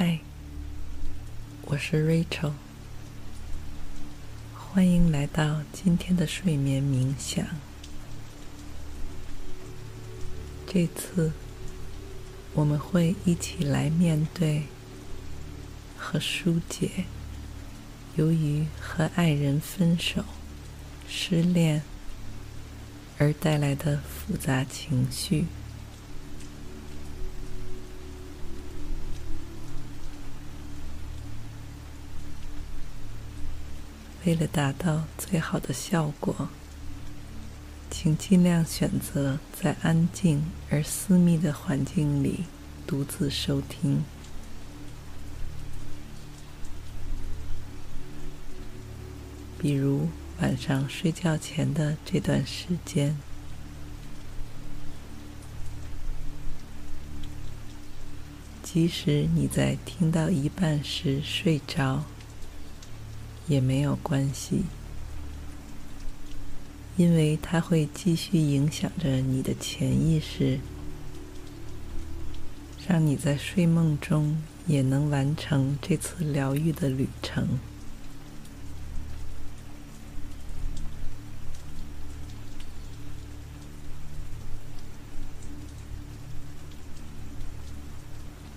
嗨，我是 Rachel，欢迎来到今天的睡眠冥想。这次我们会一起来面对和疏解由于和爱人分手、失恋而带来的复杂情绪。为了达到最好的效果，请尽量选择在安静而私密的环境里独自收听。比如晚上睡觉前的这段时间，即使你在听到一半时睡着。也没有关系，因为它会继续影响着你的潜意识，让你在睡梦中也能完成这次疗愈的旅程。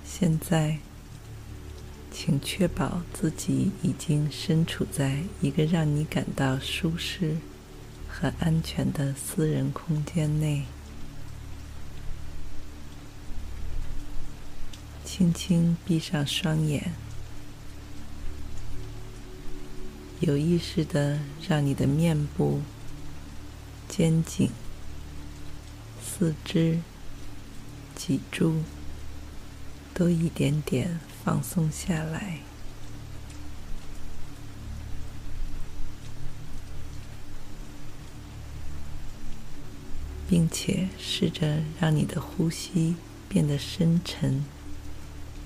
现在。请确保自己已经身处在一个让你感到舒适和安全的私人空间内，轻轻闭上双眼，有意识的让你的面部、肩颈、四肢、脊柱都一点点。放松下来，并且试着让你的呼吸变得深沉、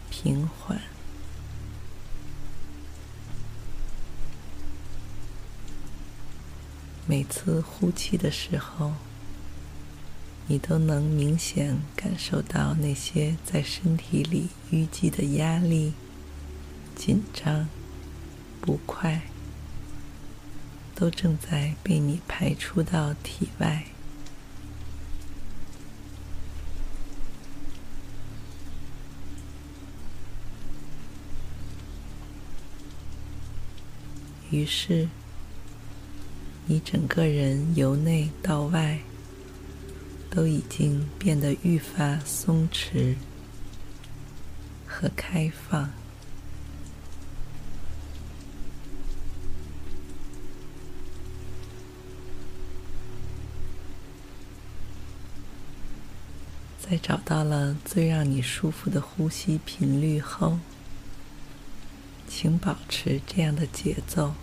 平缓。每次呼气的时候，你都能明显感受到那些在身体里淤积的压力、紧张、不快，都正在被你排出到体外。于是，你整个人由内到外。都已经变得愈发松弛和开放。在找到了最让你舒服的呼吸频率后，请保持这样的节奏。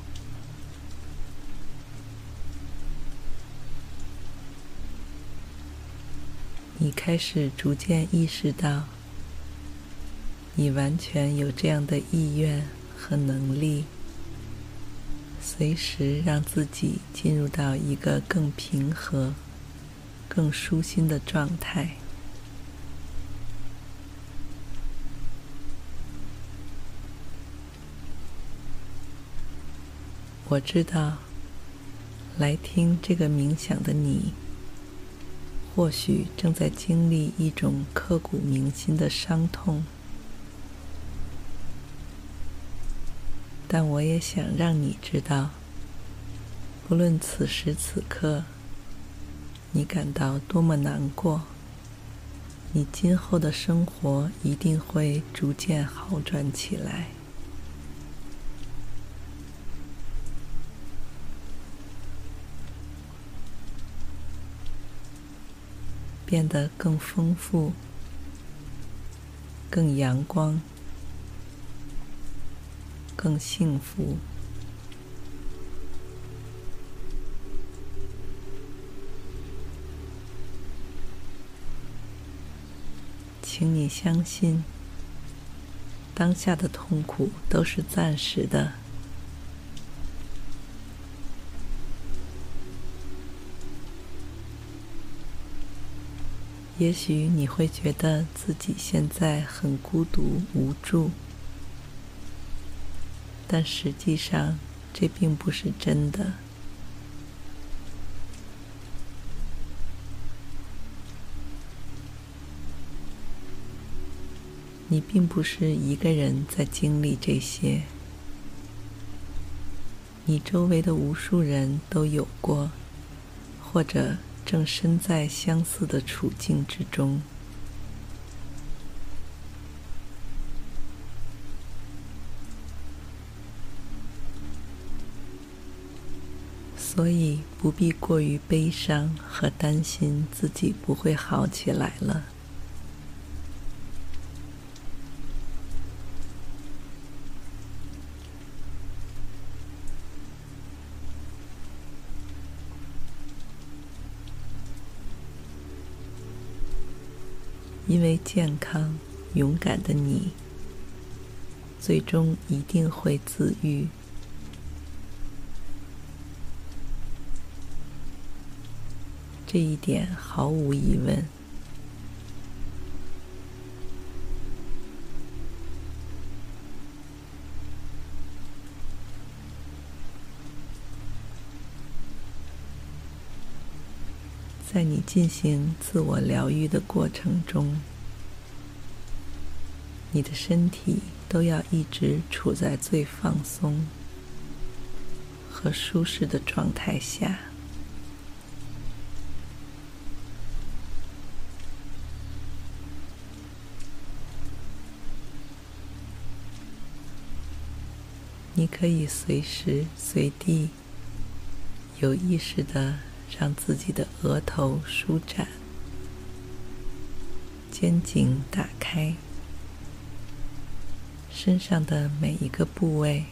你开始逐渐意识到，你完全有这样的意愿和能力，随时让自己进入到一个更平和、更舒心的状态。我知道，来听这个冥想的你。或许正在经历一种刻骨铭心的伤痛，但我也想让你知道，不论此时此刻你感到多么难过，你今后的生活一定会逐渐好转起来。变得更丰富、更阳光、更幸福。请你相信，当下的痛苦都是暂时的。也许你会觉得自己现在很孤独无助，但实际上这并不是真的。你并不是一个人在经历这些，你周围的无数人都有过，或者正身在相似的处境之中，所以不必过于悲伤和担心自己不会好起来了。因为健康、勇敢的你，最终一定会自愈。这一点毫无疑问。在你进行自我疗愈的过程中，你的身体都要一直处在最放松和舒适的状态下。你可以随时随地有意识地。让自己的额头舒展，肩颈打开，身上的每一个部位、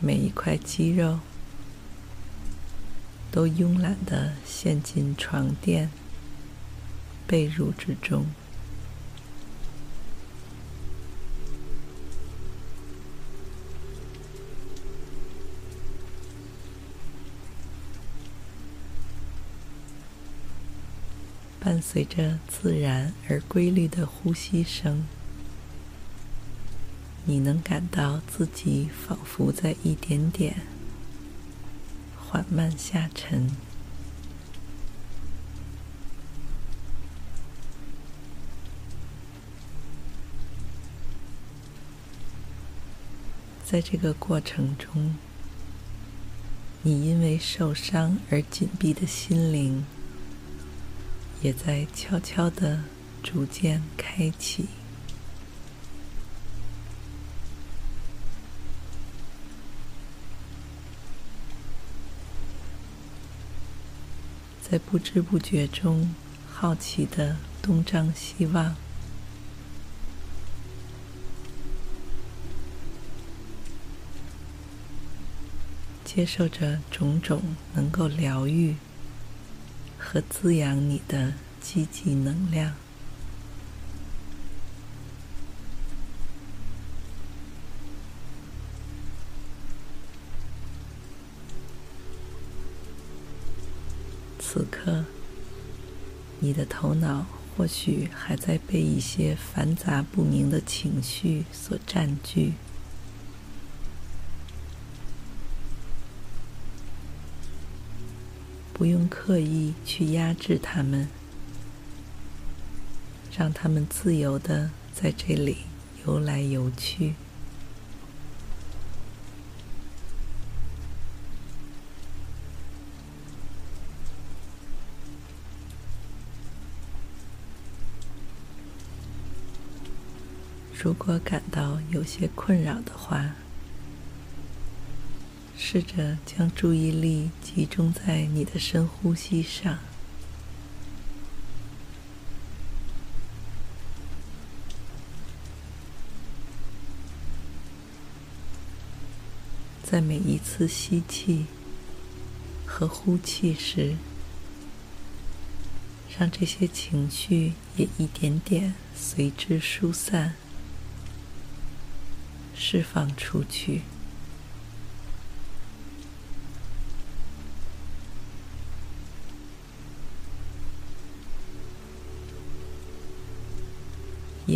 每一块肌肉都慵懒的陷进床垫、被褥之中。伴随着自然而规律的呼吸声，你能感到自己仿佛在一点点缓慢下沉。在这个过程中，你因为受伤而紧闭的心灵，也在悄悄地逐渐开启，在不知不觉中，好奇地东张西望，接受着种种能够疗愈。和滋养你的积极能量。此刻，你的头脑或许还在被一些繁杂不明的情绪所占据。不用刻意去压制他们，让他们自由的在这里游来游去。如果感到有些困扰的话，试着将注意力集中在你的深呼吸上。在每一次吸气和呼气时让这些情绪也一点点随之疏散释放出去。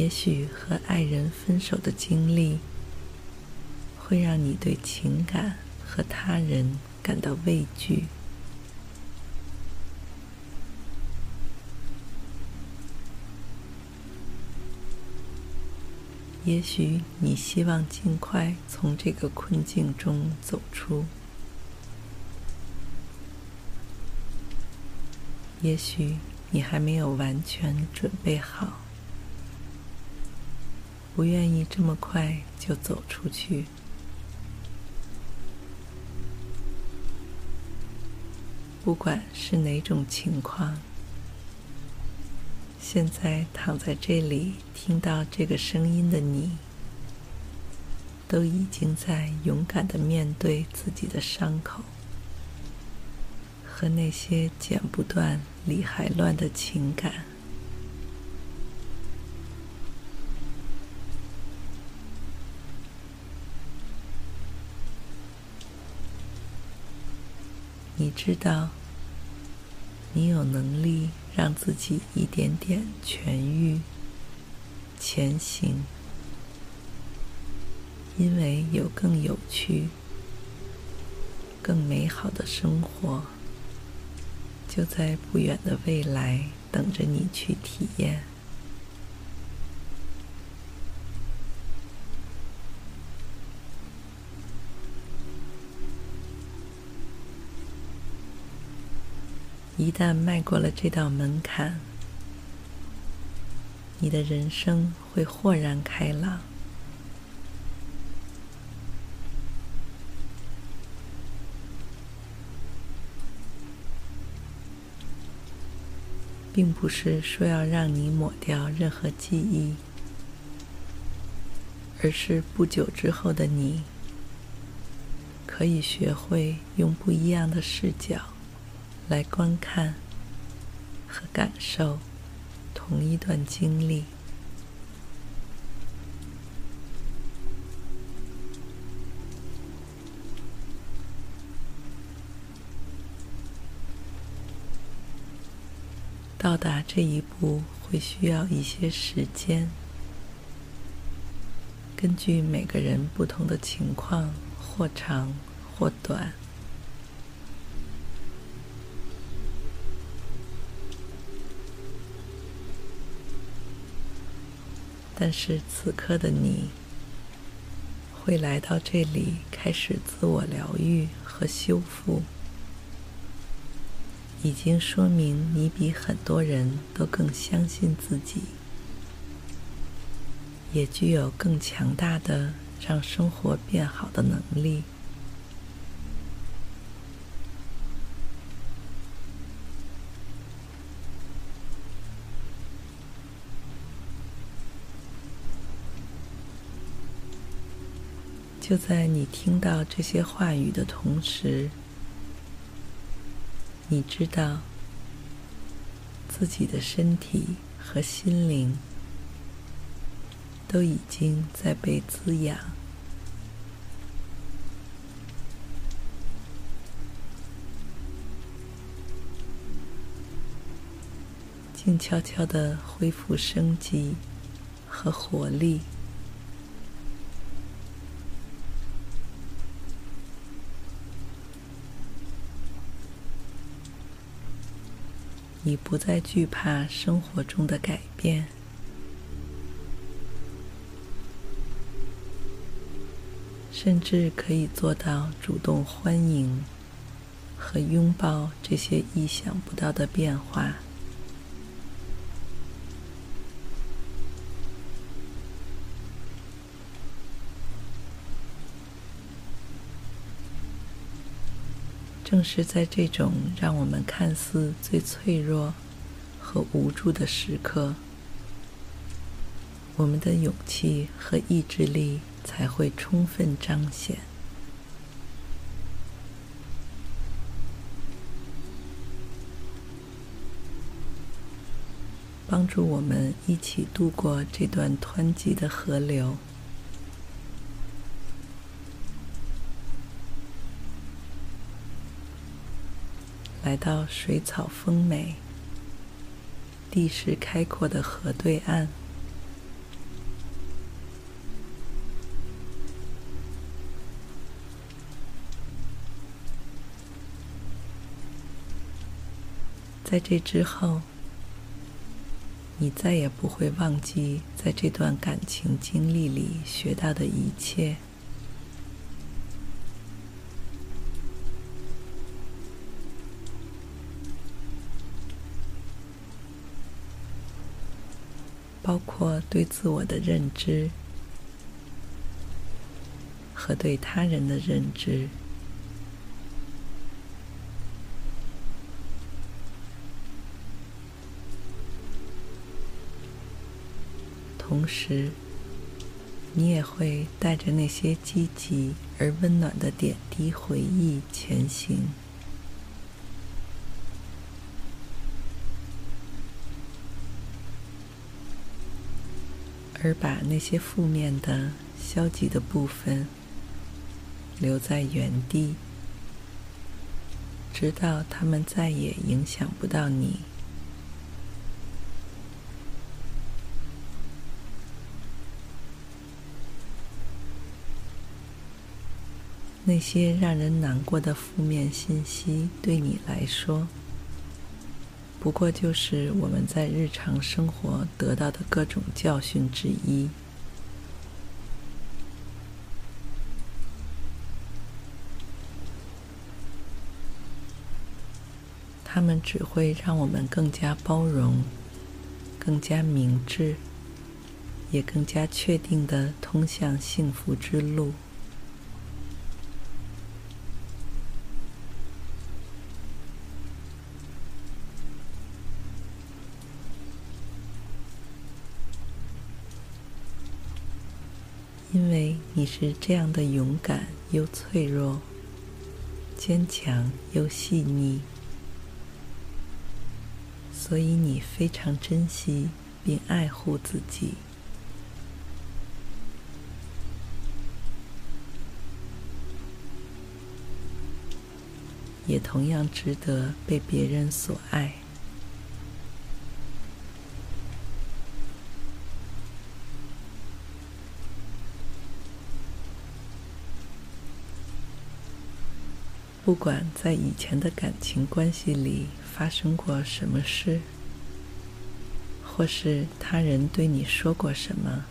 也许和爱人分手的经历，会让你对情感和他人感到畏惧。也许你希望尽快从这个困境中走出。也许你还没有完全准备好。不愿意这么快就走出去。不管是哪种情况，现在躺在这里听到这个声音的你，都已经在勇敢地面对自己的伤口和那些剪不断、理还乱的情感。你知道，你有能力让自己一点点痊愈、前行，因为有更有趣、更美好的生活就在不远的未来等着你去体验。一旦迈过了这道门槛，你的人生会豁然开朗，并不是说要让你抹掉任何记忆，而是不久之后的你，可以学会用不一样的视角。来观看和感受同一段经历。到达这一步会需要一些时间，根据每个人不同的情况，或长或短。但是此刻的你，会来到这里开始自我疗愈和修复，已经说明你比很多人都更相信自己，也具有更强大的让生活变好的能力。就在你听到这些话语的同时，你知道自己的身体和心灵都已经在被滋养。静悄悄的恢复生机和活力。你不再惧怕生活中的改变，甚至可以做到主动欢迎和拥抱这些意想不到的变化。正是在这种让我们看似最脆弱和无助的时刻我们的勇气和意志力才会充分彰显。帮助我们一起渡过这段湍急的河流来到水草丰美、地势开阔的河对岸。在这之后，你再也不会忘记在这段感情经历里学到的一切，包括对自我的认知和对他人的认知。同时，你也会带着那些积极而温暖的点滴回忆前行，而把那些负面的、消极的部分留在原地，直到他们再也影响不到你。那些让人难过的负面信息，对你来说，不过就是我们在日常生活得到的各种教训之一。他们只会让我们更加包容、更加明智，也更加确定地通向幸福之路。因为你是这样的勇敢又脆弱，坚强又细腻，所以你非常珍惜并爱护自己，也同样值得被别人所爱。不管在以前的感情关系里发生过什么事，或是他人对你说过什么，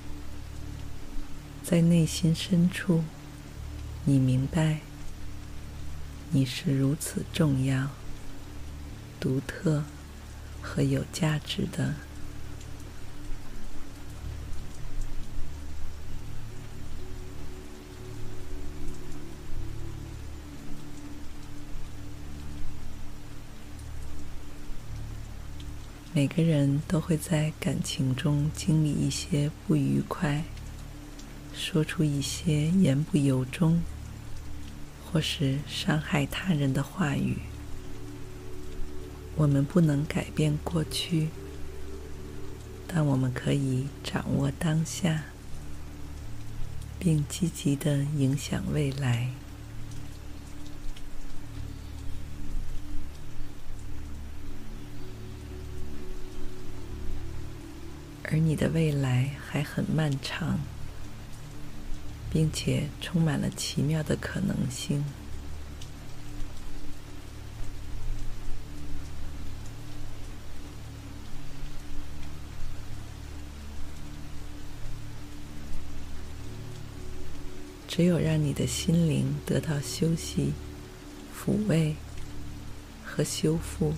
在内心深处，你明白，你是如此重要、独特和有价值的。每个人都会在感情中经历一些不愉快，说出一些言不由衷，或是伤害他人的话语。我们不能改变过去，但我们可以掌握当下，并积极的影响未来。而你的未来还很漫长，并且充满了奇妙的可能性。只有让你的心灵得到休息、抚慰和修复。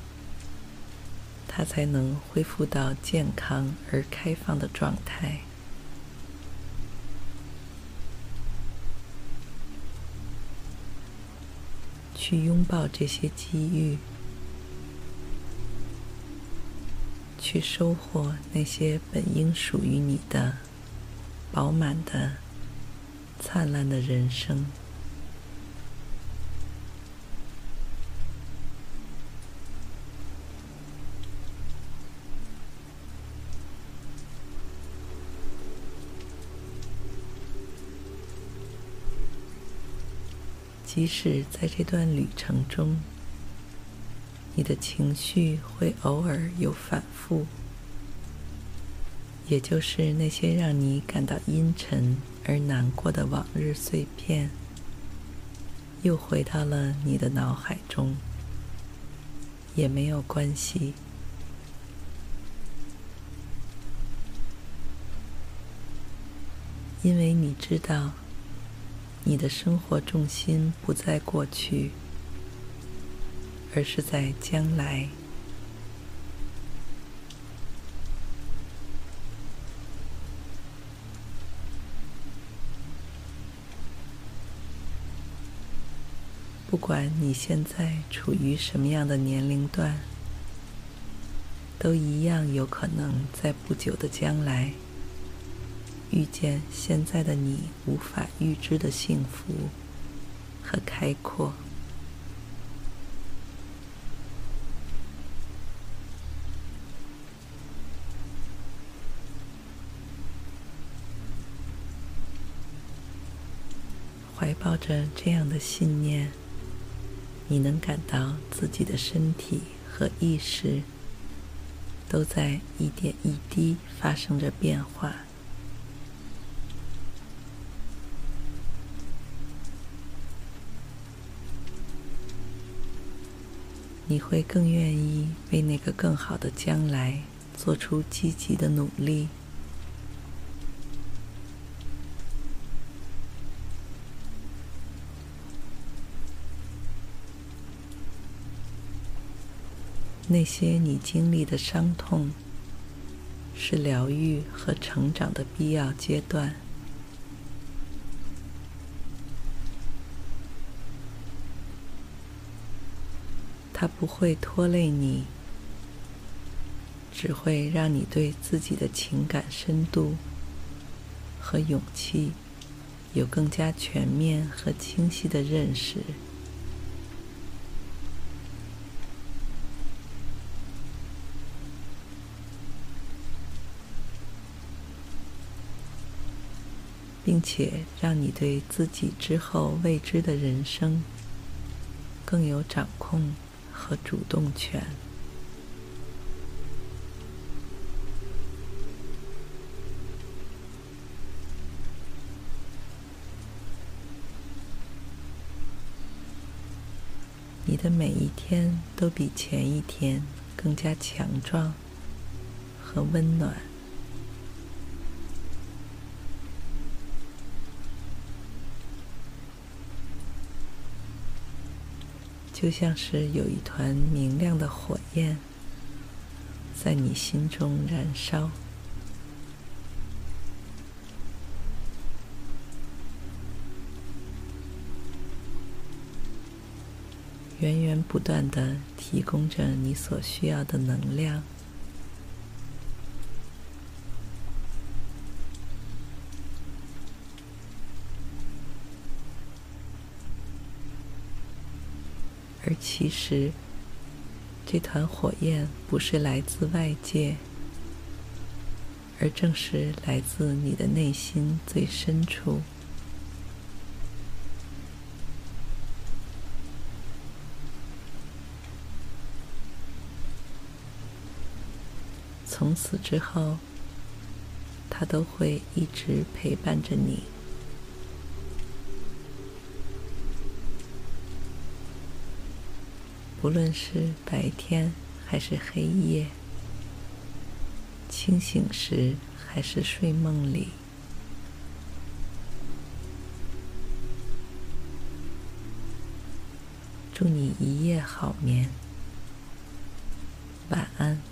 它才能恢复到健康而开放的状态，去拥抱这些机遇，去收获那些本应属于你的饱满的、灿烂的人生。即使在这段旅程中，你的情绪会偶尔有反复，也就是那些让你感到阴沉而难过的往日碎片，又回到了你的脑海中，也没有关系，因为你知道，你的生活重心不在过去。而是在将来。不管你现在处于什么样的年龄段，都一样有可能在不久的将来遇见现在的你无法预知的幸福和开阔。怀抱着这样的信念，你能感到自己的身体和意识都在一点一滴发生着变化。你会更愿意为那个更好的将来做出积极的努力。那些你经历的伤痛，是疗愈和成长的必要阶段。它不会拖累你，只会让你对自己的情感深度和勇气有更加全面和清晰的认识。并且让你对自己之后未知的人生更有掌控和主动权。你的每一天都比前一天更加强壮和温暖。就像是有一团明亮的火焰在你心中燃烧，源源不断的提供着你所需要的能量。而其实，这团火焰不是来自外界，而正是来自你的内心最深处。从此之后，它都会一直陪伴着你。无论是白天还是黑夜，清醒时还是睡梦里，祝你一夜好眠，晚安。